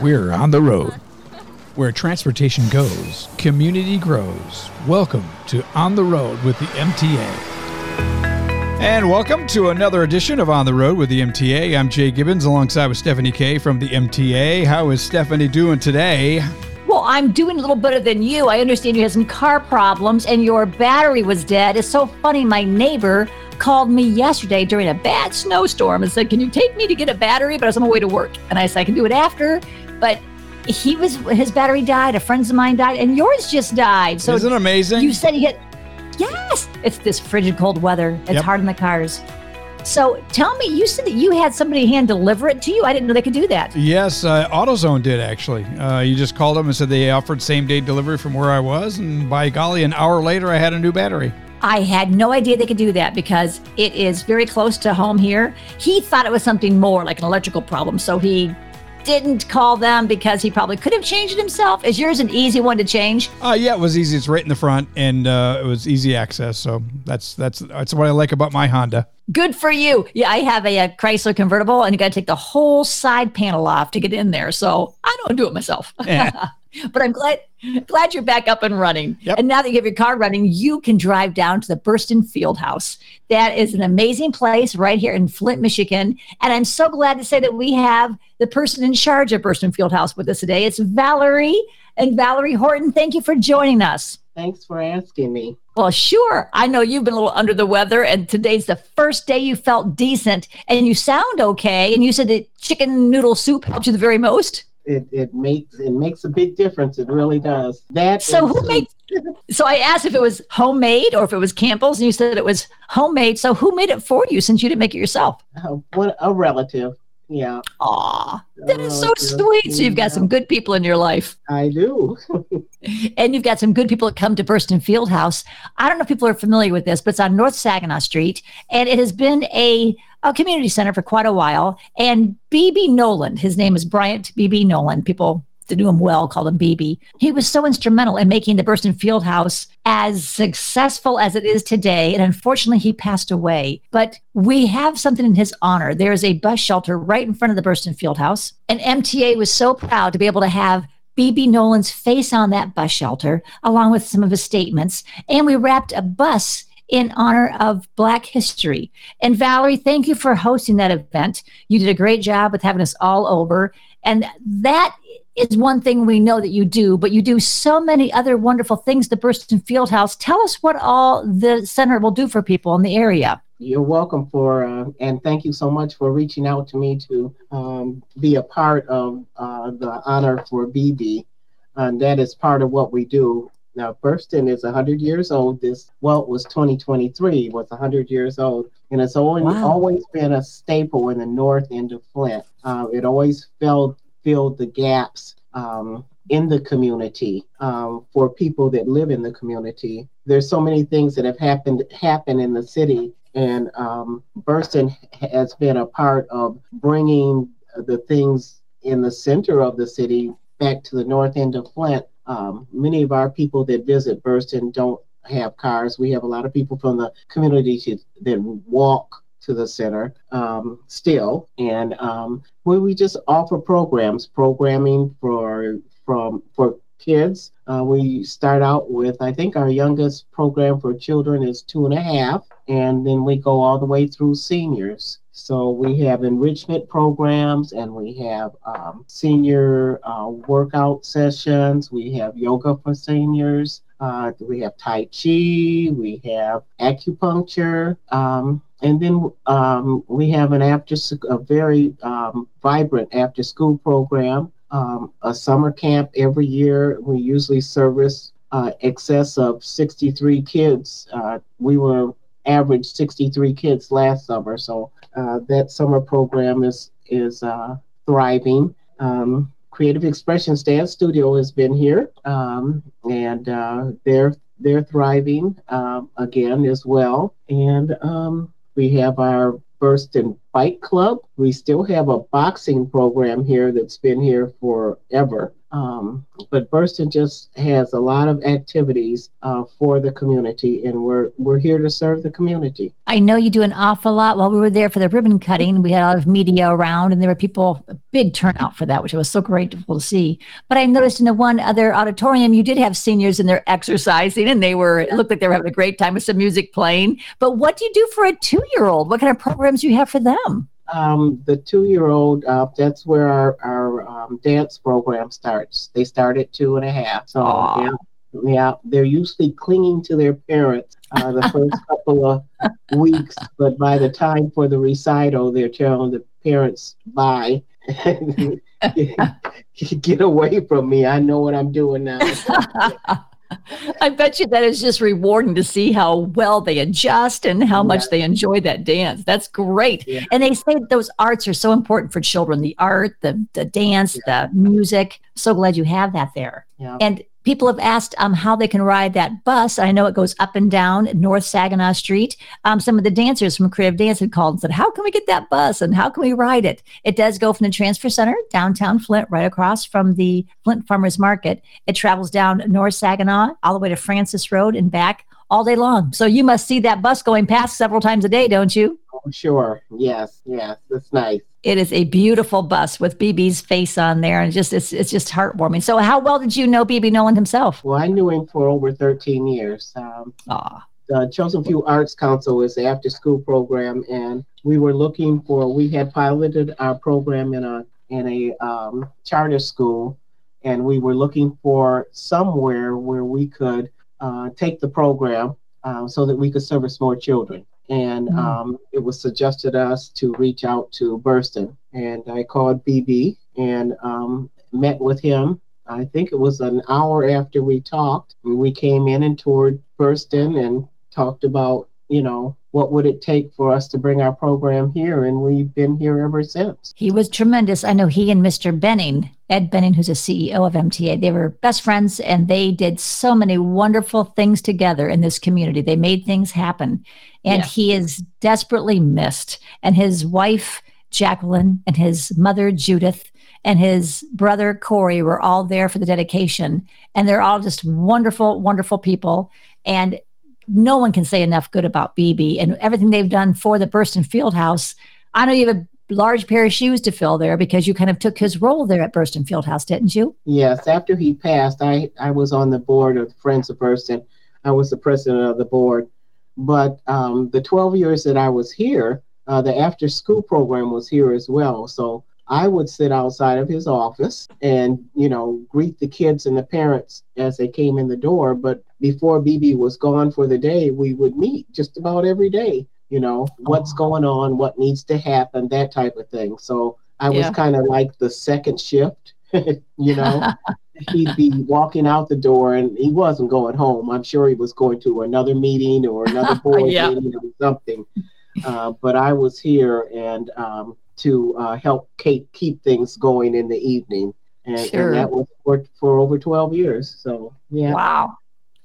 We're on the road. Where transportation goes, community grows. Welcome to On the Road with the MTA. And welcome to another edition of On the Road with the MTA. I'm Jay Gibbons alongside with Stephanie Kay from the MTA. How is Stephanie doing today? Well, I'm doing a little better than you. I understand you had some car problems and your battery was dead. It's so funny. My neighbor called me yesterday during a bad snowstorm and said, Can you take me to get a battery? But I was on my way to work. And I said, I can do it after. But he was his battery died. A friend of mine died, and yours just died. So Isn't it amazing? You said you get yes. It's this frigid cold weather. It's Yep. hard on the cars. So tell me, you said that you had somebody hand deliver it to you. I didn't know they could do that. Yes, uh, AutoZone did actually. Uh, you just called them and said they offered same day delivery from where I was, and by golly, an hour later I had a new battery. I had no idea they could do that because it is very close to home here. He thought it was something more like an electrical problem, so he didn't call them because he probably could have changed it himself. Is yours an easy one to change? Uh, yeah, it was easy. It's right in the front, and uh, it was easy access. So that's that's that's what I like about my Honda. Good for you. Yeah, I have a, a Chrysler convertible, and you got to take the whole side panel off to get in there. So I don't do it myself. Yeah. but I'm glad glad you're back up and running. Yep. And now that you have your car running, you can drive down to the Berston Field House. That is an amazing place right here in Flint, Michigan. And I'm so glad to say that we have the person in charge of Berston Field House with us today. It's Valorie and Valorie Horton. Thank you for joining us. Thanks for asking me. Well, sure. I know you've been a little under the weather, and today's the first day you felt decent, and you sound okay. And you said that chicken noodle soup helped you the very most. It it makes it makes a big difference. It really does. That So is- who made? So I asked if it was homemade or if it was Campbell's, and you said it was homemade. So who made it for you since you didn't make it yourself? uh, what a relative? Yeah, Aw, that is so sweet. So you've got some good people in your life, I do. and you've got some good people that come to Berston Fieldhouse. I don't know if people are familiar with this, but it's on North Saginaw Street, and it has been a a community center for quite a while. And BB Nolan, his name is Bryant BB Nolan. People that knew him well called him BB. He was so instrumental in making the Berston Fieldhouse as successful as it is today. And unfortunately, he passed away. But we have something in his honor. There is a bus shelter right in front of the Berston Fieldhouse. And MTA was so proud to be able to have BB Nolan's face on that bus shelter, along with some of his statements. And we wrapped a bus in honor of Black history. And Valorie, thank you for hosting that event. You did a great job with having us all over. And that is one thing we know that you do, but you do so many other wonderful things. The Berston Fieldhouse. Tell us what all the center will do for people in the area. You're welcome for, uh, and thank you so much for reaching out to me to um, be a part of uh, the honor for BB. And that is part of what we do. Now, Berston is 100 years old. This, well, it was 2023, was 100 years old. And it's always, Wow. always been a staple in the north end of Flint. Uh, it always filled, filled the gaps um, in the community um, for people that live in the community. There's so many things that have happened happen in the city, and um, Berston has been a part of bringing the things in the center of the city back to the north end of Flint. Um, many of our people that visit Berston don't have cars. We have a lot of people from the community that walk to the center um, still, and um, where we just offer programs, programming for from for kids. Uh, we start out with I think our youngest program for children is two and a half, and then we go all the way through seniors. So we have enrichment programs, and we have um, senior uh, workout sessions. We have yoga for seniors. Uh, we have Tai Chi. We have acupuncture. Um, and then um, we have an after a very um, vibrant after school program, um, a summer camp every year. We usually service uh, excess of 63 kids. Uh, we were average 63 kids last summer, so uh, that summer program is is uh, thriving. Um, Creative Expression Dance Studio has been here, um, and uh, they're they're thriving um, again as well. And um, we have our Berston Fight Club. We still have a boxing program here that's been here forever. Um, but Berston just has a lot of activities uh, for the community, and we're we're here to serve the community. I know you do an awful lot. While we were there for the ribbon cutting, we had a lot of media around, and there were people, a big turnout for that, which was so grateful to see. But I noticed in the one other auditorium, you did have seniors in there exercising, and they were it looked like they were having a great time with some music playing. But what do you do for a two-year-old? What kind of programs do you have for them? Um, the two-year-old, uh, that's where our, our um, dance program starts. They start at two and a half. So yeah, yeah, they're usually clinging to their parents uh, the first couple of weeks, but by the time for the recital, they're telling the parents bye. Get away from me. I know what I'm doing now. I bet you that is just rewarding to see how well they adjust and how yeah. much they enjoy that dance. That's great. Yeah. And they say those arts are so important for children the art, the, the dance, yeah. the music. So glad you have that there. And people have asked um, how they can ride that bus. I know it goes up and down North Saginaw Street. Um, some of the dancers from Creative Dance had called and said, How can we get that bus and how can we ride it? It does go from the Transfer Center, downtown Flint, right across from the Flint Farmers Market. It travels down North Saginaw all the way to Francis Road and back all day long. So you must see that bus going past several times a day, don't you? Oh, sure. Yes, yes. It's nice. It is a beautiful bus with BB's face on there, and just it's it's just heartwarming. So, how well did you know BB Nolan himself? Well, I knew him for over 13 years. Um, The Chosen Few Arts Council is the after school program, and we were looking for. We had piloted our program in a in a um, charter school, and we were looking for somewhere where we could uh, take the program uh, so that we could service more children and mm. um, it was suggested us to reach out to Berston. And I called BB and um, met with him. I think it was an hour after we talked. We came in and toured Berston and talked about, you know, what would it take for us to bring our program here? And we've been here ever since. He was tremendous. I know he and Mr. Benning, Ed Benning, who's a CEO of MTA, they were best friends and they did so many wonderful things together in this community. They made things happen. And yeah. he is desperately missed. And his wife, Jacqueline, and his mother, Judith, and his brother Corey were all there for the dedication. And they're all just wonderful, wonderful people. And no one can say enough good about BB and everything they've done for the Berston Fieldhouse. I know you have a large pair of shoes to fill there because you kind of took his role there at Berston Fieldhouse, didn't you? Yes. After he passed, I, I was on the board of Friends of Berston. I was the president of the board. But um, the 12 years that I was here, uh, the after school program was here as well. So I would sit outside of his office and, you know, greet the kids and the parents as they came in the door. But before BB was gone for the day, we would meet just about every day, you know, what's going on, what needs to happen, that type of thing. So I was yeah. kind of like the second shift, you know. He'd be walking out the door and he wasn't going home. I'm sure he was going to another meeting or another board yeah. meeting or something. Uh, but I was here and um, to uh, help keep, keep things going in the evening. And, sure. and that was for, for over 12 years. So, yeah. Wow.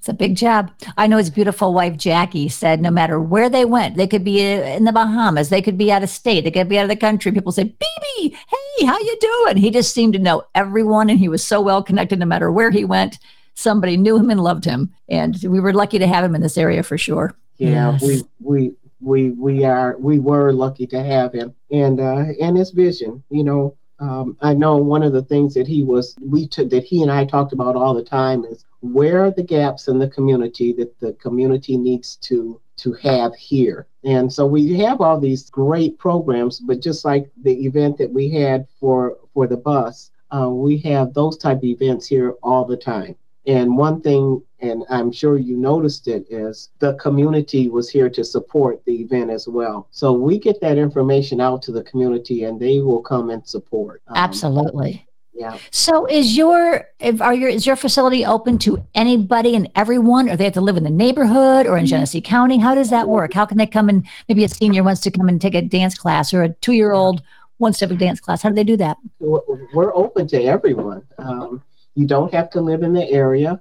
It's a big job. I know his beautiful wife Jackie said no matter where they went, they could be in the Bahamas, they could be out of state, they could be out of the country. People say, "BB, hey, how you doing?" He just seemed to know everyone, and he was so well connected. No matter where he went, somebody knew him and loved him, and we were lucky to have him in this area for sure. Yeah, yes. we we we we are we were lucky to have him and uh and his vision you know um, I know one of the things that he was we took that he and I talked about all the time is where are the gaps in the community that the community needs to to have here. And so we have all these great programs, but just like the event that we had for for the bus, uh, we have those type of events here all the time. And one thing, and I'm sure you noticed it, is the community was here to support the event as well. So we get that information out to the community and they will come and support. Um, Absolutely. Yeah. So is your are your is your facility open to anybody and everyone, or they have to live in the neighborhood or in mm-hmm. Genesee County? How does that work? How can they come and maybe a senior wants to come and take a dance class or a two year old wants to have a dance class? How do they do that? We're open to everyone. Um, you don't have to live in the area.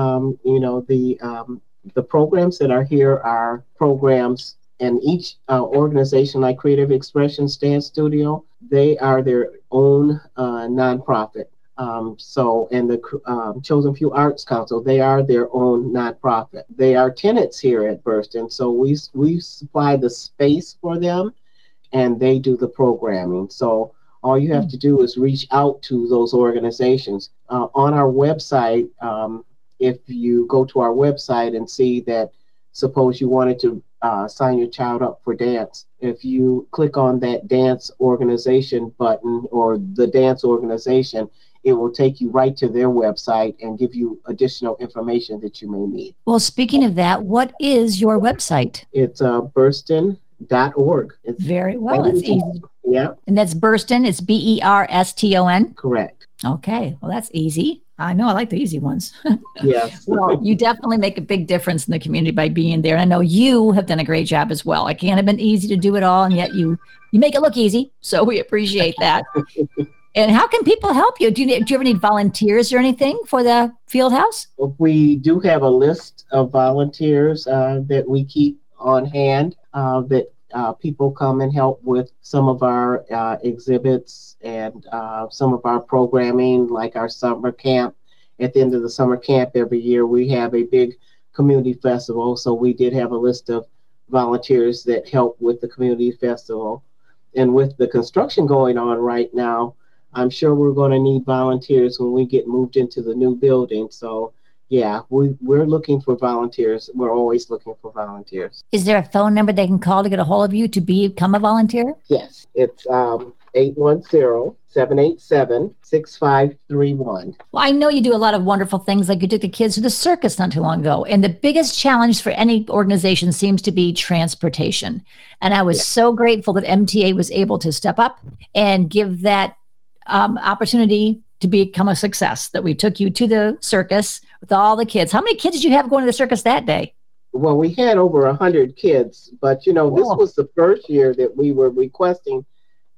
Um, you know, the um, the programs that are here are programs, and each uh, organization, like Creative Expression Dance Studio, they are their own uh, nonprofit. Um, so, and the um, Chosen Few Arts Council, they are their own nonprofit. They are tenants here at Berston, so we we supply the space for them, and they do the programming. So all you have to do is reach out to those organizations. Uh, on our website, um, if you go to our website and see that, suppose you wanted to uh, sign your child up for dance, if you click on that dance organization button or the dance organization, it will take you right to their website and give you additional information that you may need. Well, speaking of that, what is your website? It's uh, berston.org. It's Very well. It's easy. Yeah. And that's Berston. It's B E R S T O N. Correct. Okay. Well, that's easy. I know I like the easy ones. yes. well, you definitely make a big difference in the community by being there. And I know you have done a great job as well. It can't have been easy to do it all, and yet you you make it look easy. So we appreciate that. and how can people help you? Do you, do you ever need volunteers or anything for the field house? We do have a list of volunteers uh, that we keep on hand uh, that uh, people come and help with some of our uh, exhibits and uh, some of our programming, like our summer camp. At the end of the summer camp every year, we have a big community festival. So we did have a list of volunteers that help with the community festival. And with the construction going on right now, I'm sure we're going to need volunteers when we get moved into the new building. So yeah, we, we're looking for volunteers. We're always looking for volunteers. Is there a phone number they can call to get a hold of you to become a volunteer? Yes, it's um, 810 787 6531. Well, I know you do a lot of wonderful things, like you took the kids to the circus not too long ago. And the biggest challenge for any organization seems to be transportation. And I was yeah. so grateful that MTA was able to step up and give that um, opportunity to become a success that we took you to the circus with all the kids. How many kids did you have going to the circus that day? Well, we had over a hundred kids, but you know, this was the first year that we were requesting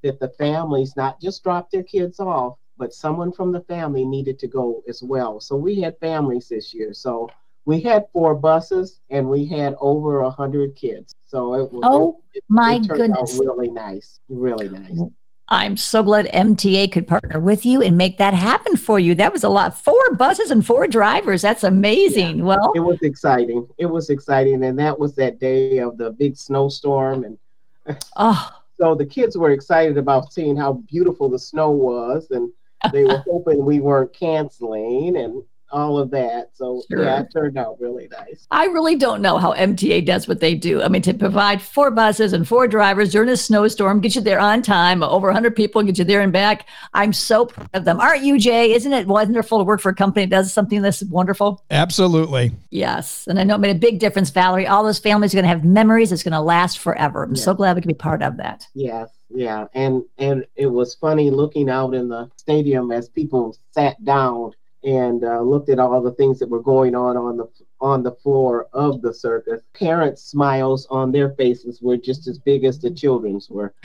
that the families not just drop their kids off, but someone from the family needed to go as well. So we had families this year. So we had four buses and we had over a hundred kids. So it was oh it, my it goodness, really nice, really nice. I'm so glad MTA could partner with you and make that happen for you. That was a lot. Four buses and four drivers. That's amazing. Yeah, well, it was exciting. It was exciting. And that was that day of the big snowstorm. And oh, so the kids were excited about seeing how beautiful the snow was. And they were hoping we weren't canceling. And all of that. So sure. yeah, it turned out really nice. I really don't know how MTA does what they do. I mean, to provide four buses and four drivers during a snowstorm, get you there on time, over 100 people, get you there and back. I'm so proud of them. Aren't you, Jay? Isn't it wonderful to work for a company that does something this wonderful? Absolutely. Yes. And I know it made a big difference, Valorie. All those families are going to have memories. It's going to last forever. I'm yeah. so glad we can be part of that. Yes yeah and and it was funny looking out in the stadium as people sat down and uh, looked at all the things that were going on on the on the floor of the circus. Parents' smiles on their faces were just as big as the children's were.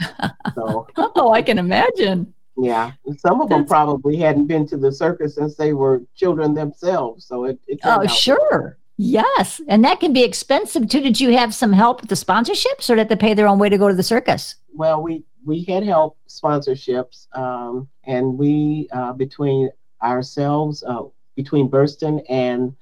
So, oh, I can imagine. Yeah, some of them That's... probably hadn't been to the circus since they were children themselves. So it. it oh, sure. Yes, and that can be expensive too. Did you have some help with the sponsorships, or did they pay their own way to go to the circus? Well, we we had help sponsorships, um, and we uh, between ourselves uh, between Berston and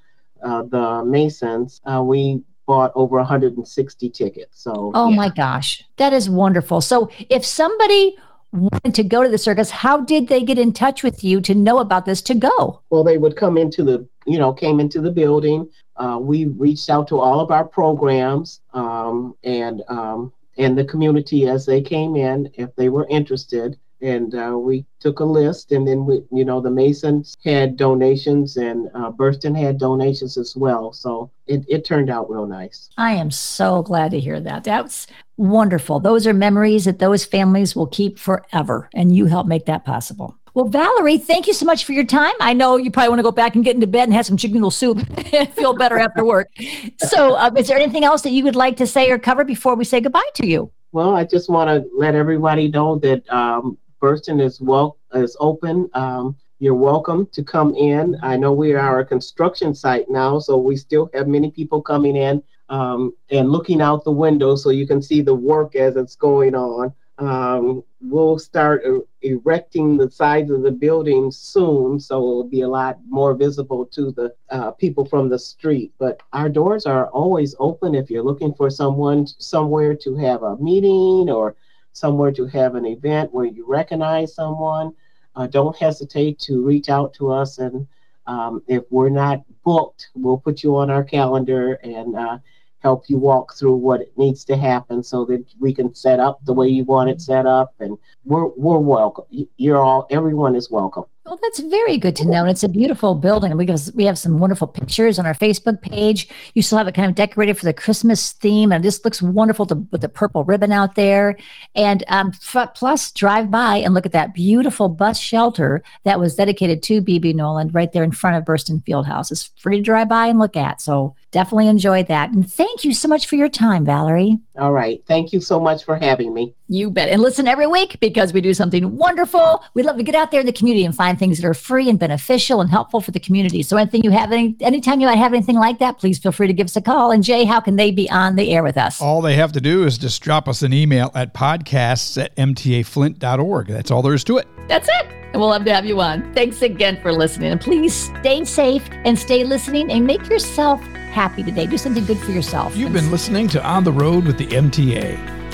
uh, the Masons. Uh, we bought over 160 tickets. So, oh yeah. my gosh, that is wonderful. So, if somebody wanted to go to the circus, how did they get in touch with you to know about this to go? Well, they would come into the, you know, came into the building. Uh, we reached out to all of our programs um, and um, and the community as they came in if they were interested and uh, we took a list and then we you know the masons had donations and uh, berston had donations as well so it, it turned out real nice i am so glad to hear that that's wonderful those are memories that those families will keep forever and you help make that possible well, Valorie, thank you so much for your time. I know you probably want to go back and get into bed and have some chicken noodle soup and feel better after work. So, um, is there anything else that you would like to say or cover before we say goodbye to you? Well, I just want to let everybody know that um, Berston is well is open. Um, you're welcome to come in. I know we are a construction site now, so we still have many people coming in um, and looking out the window so you can see the work as it's going on. Um, we'll start er- erecting the sides of the building soon, so it'll be a lot more visible to the uh, people from the street. But our doors are always open if you're looking for someone somewhere to have a meeting or somewhere to have an event where you recognize someone. Uh, don't hesitate to reach out to us, and um, if we're not booked, we'll put you on our calendar and uh, help you walk through what it needs to happen so that we can set up the way you want it set up and we're we're welcome you're all everyone is welcome well, that's very good to know. And it's a beautiful building. We have, we have some wonderful pictures on our Facebook page. You still have it kind of decorated for the Christmas theme, and this looks wonderful to, with the purple ribbon out there. And um, f- plus, drive by and look at that beautiful bus shelter that was dedicated to BB Nolan right there in front of Berston Fieldhouse. It's free to drive by and look at. So definitely enjoy that. And thank you so much for your time, Valorie. All right. Thank you so much for having me. You bet. And listen every week because we do something wonderful. We love to get out there in the community and find things that are free and beneficial and helpful for the community. So anything you have, any, anytime you might have anything like that, please feel free to give us a call. And Jay, how can they be on the air with us? All they have to do is just drop us an email at podcasts at mtaflint.org. That's all there is to it. That's it. And we'll love to have you on. Thanks again for listening. And please stay safe and stay listening and make yourself happy today. Do something good for yourself. You've been listening to On the Road with the MTA.